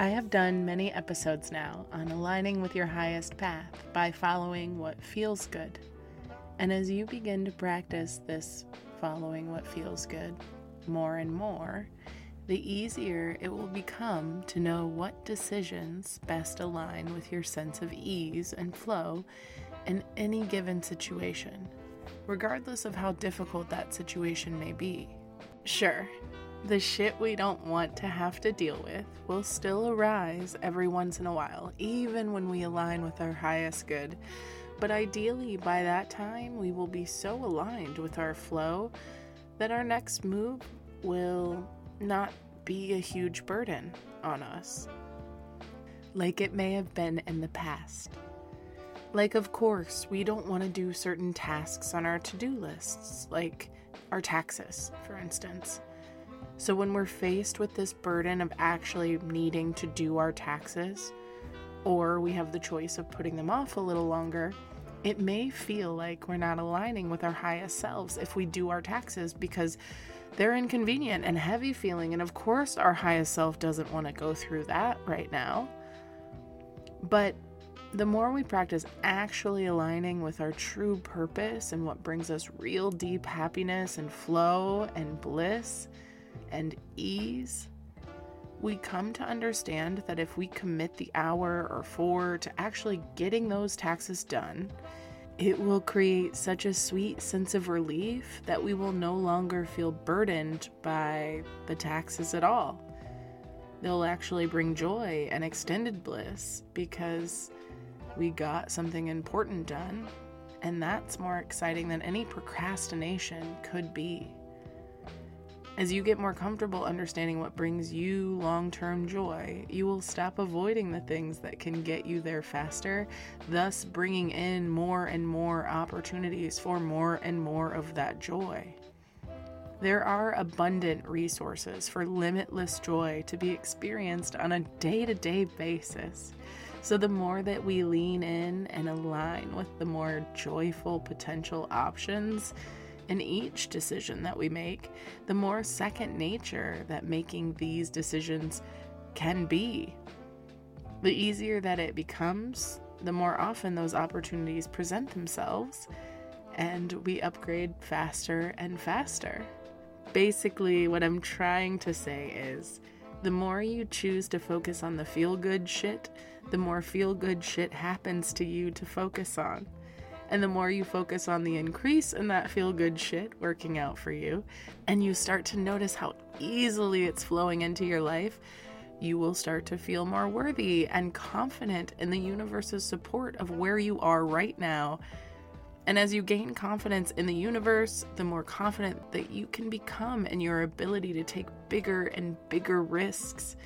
I have done many episodes now on aligning with your highest path by following what feels good. And as you begin to practice this following what feels good more and more, the easier it will become to know what decisions best align with your sense of ease and flow in any given situation, regardless of how difficult that situation may be. Sure, the shit we don't want to have to deal with will still arise every once in a while, even when we align with our highest good. But ideally, by that time, we will be so aligned with our flow that our next move will not be a huge burden on us, like it may have been in the past. Like, of course, we don't want to do certain tasks on our to do lists, like our taxes, for instance. So, when we're faced with this burden of actually needing to do our taxes, or we have the choice of putting them off a little longer, it may feel like we're not aligning with our highest selves if we do our taxes because they're inconvenient and heavy feeling. And of course, our highest self doesn't want to go through that right now. But the more we practice actually aligning with our true purpose and what brings us real deep happiness and flow and bliss, and ease, we come to understand that if we commit the hour or four to actually getting those taxes done, it will create such a sweet sense of relief that we will no longer feel burdened by the taxes at all. They'll actually bring joy and extended bliss because we got something important done, and that's more exciting than any procrastination could be. As you get more comfortable understanding what brings you long term joy, you will stop avoiding the things that can get you there faster, thus bringing in more and more opportunities for more and more of that joy. There are abundant resources for limitless joy to be experienced on a day to day basis. So, the more that we lean in and align with the more joyful potential options, in each decision that we make, the more second nature that making these decisions can be. The easier that it becomes, the more often those opportunities present themselves, and we upgrade faster and faster. Basically, what I'm trying to say is The more you choose to focus on the feel good shit, the more feel good shit happens to you to focus on. And the more you focus on the increase in that feel good shit working out for you, and you start to notice how easily it's flowing into your life, you will start to feel more worthy and confident in the universe's support of where you are right now. And as you gain confidence in the universe, the more confident that you can become in your ability to take bigger and bigger risks.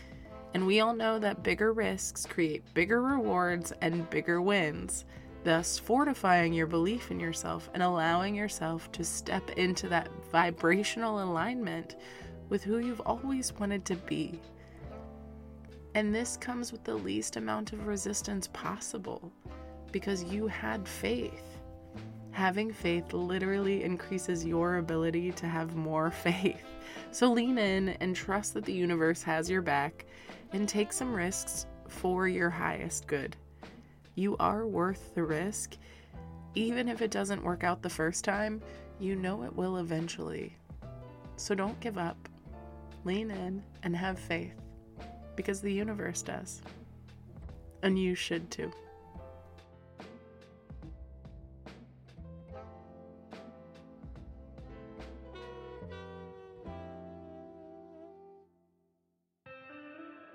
And we all know that bigger risks create bigger rewards and bigger wins thus fortifying your belief in yourself and allowing yourself to step into that vibrational alignment with who you've always wanted to be. And this comes with the least amount of resistance possible because you had faith. Having faith literally increases your ability to have more faith. So lean in and trust that the universe has your back and take some risks for your highest good. You are worth the risk. Even if it doesn't work out the first time, you know it will eventually. So don't give up. Lean in and have faith because the universe does. And you should too.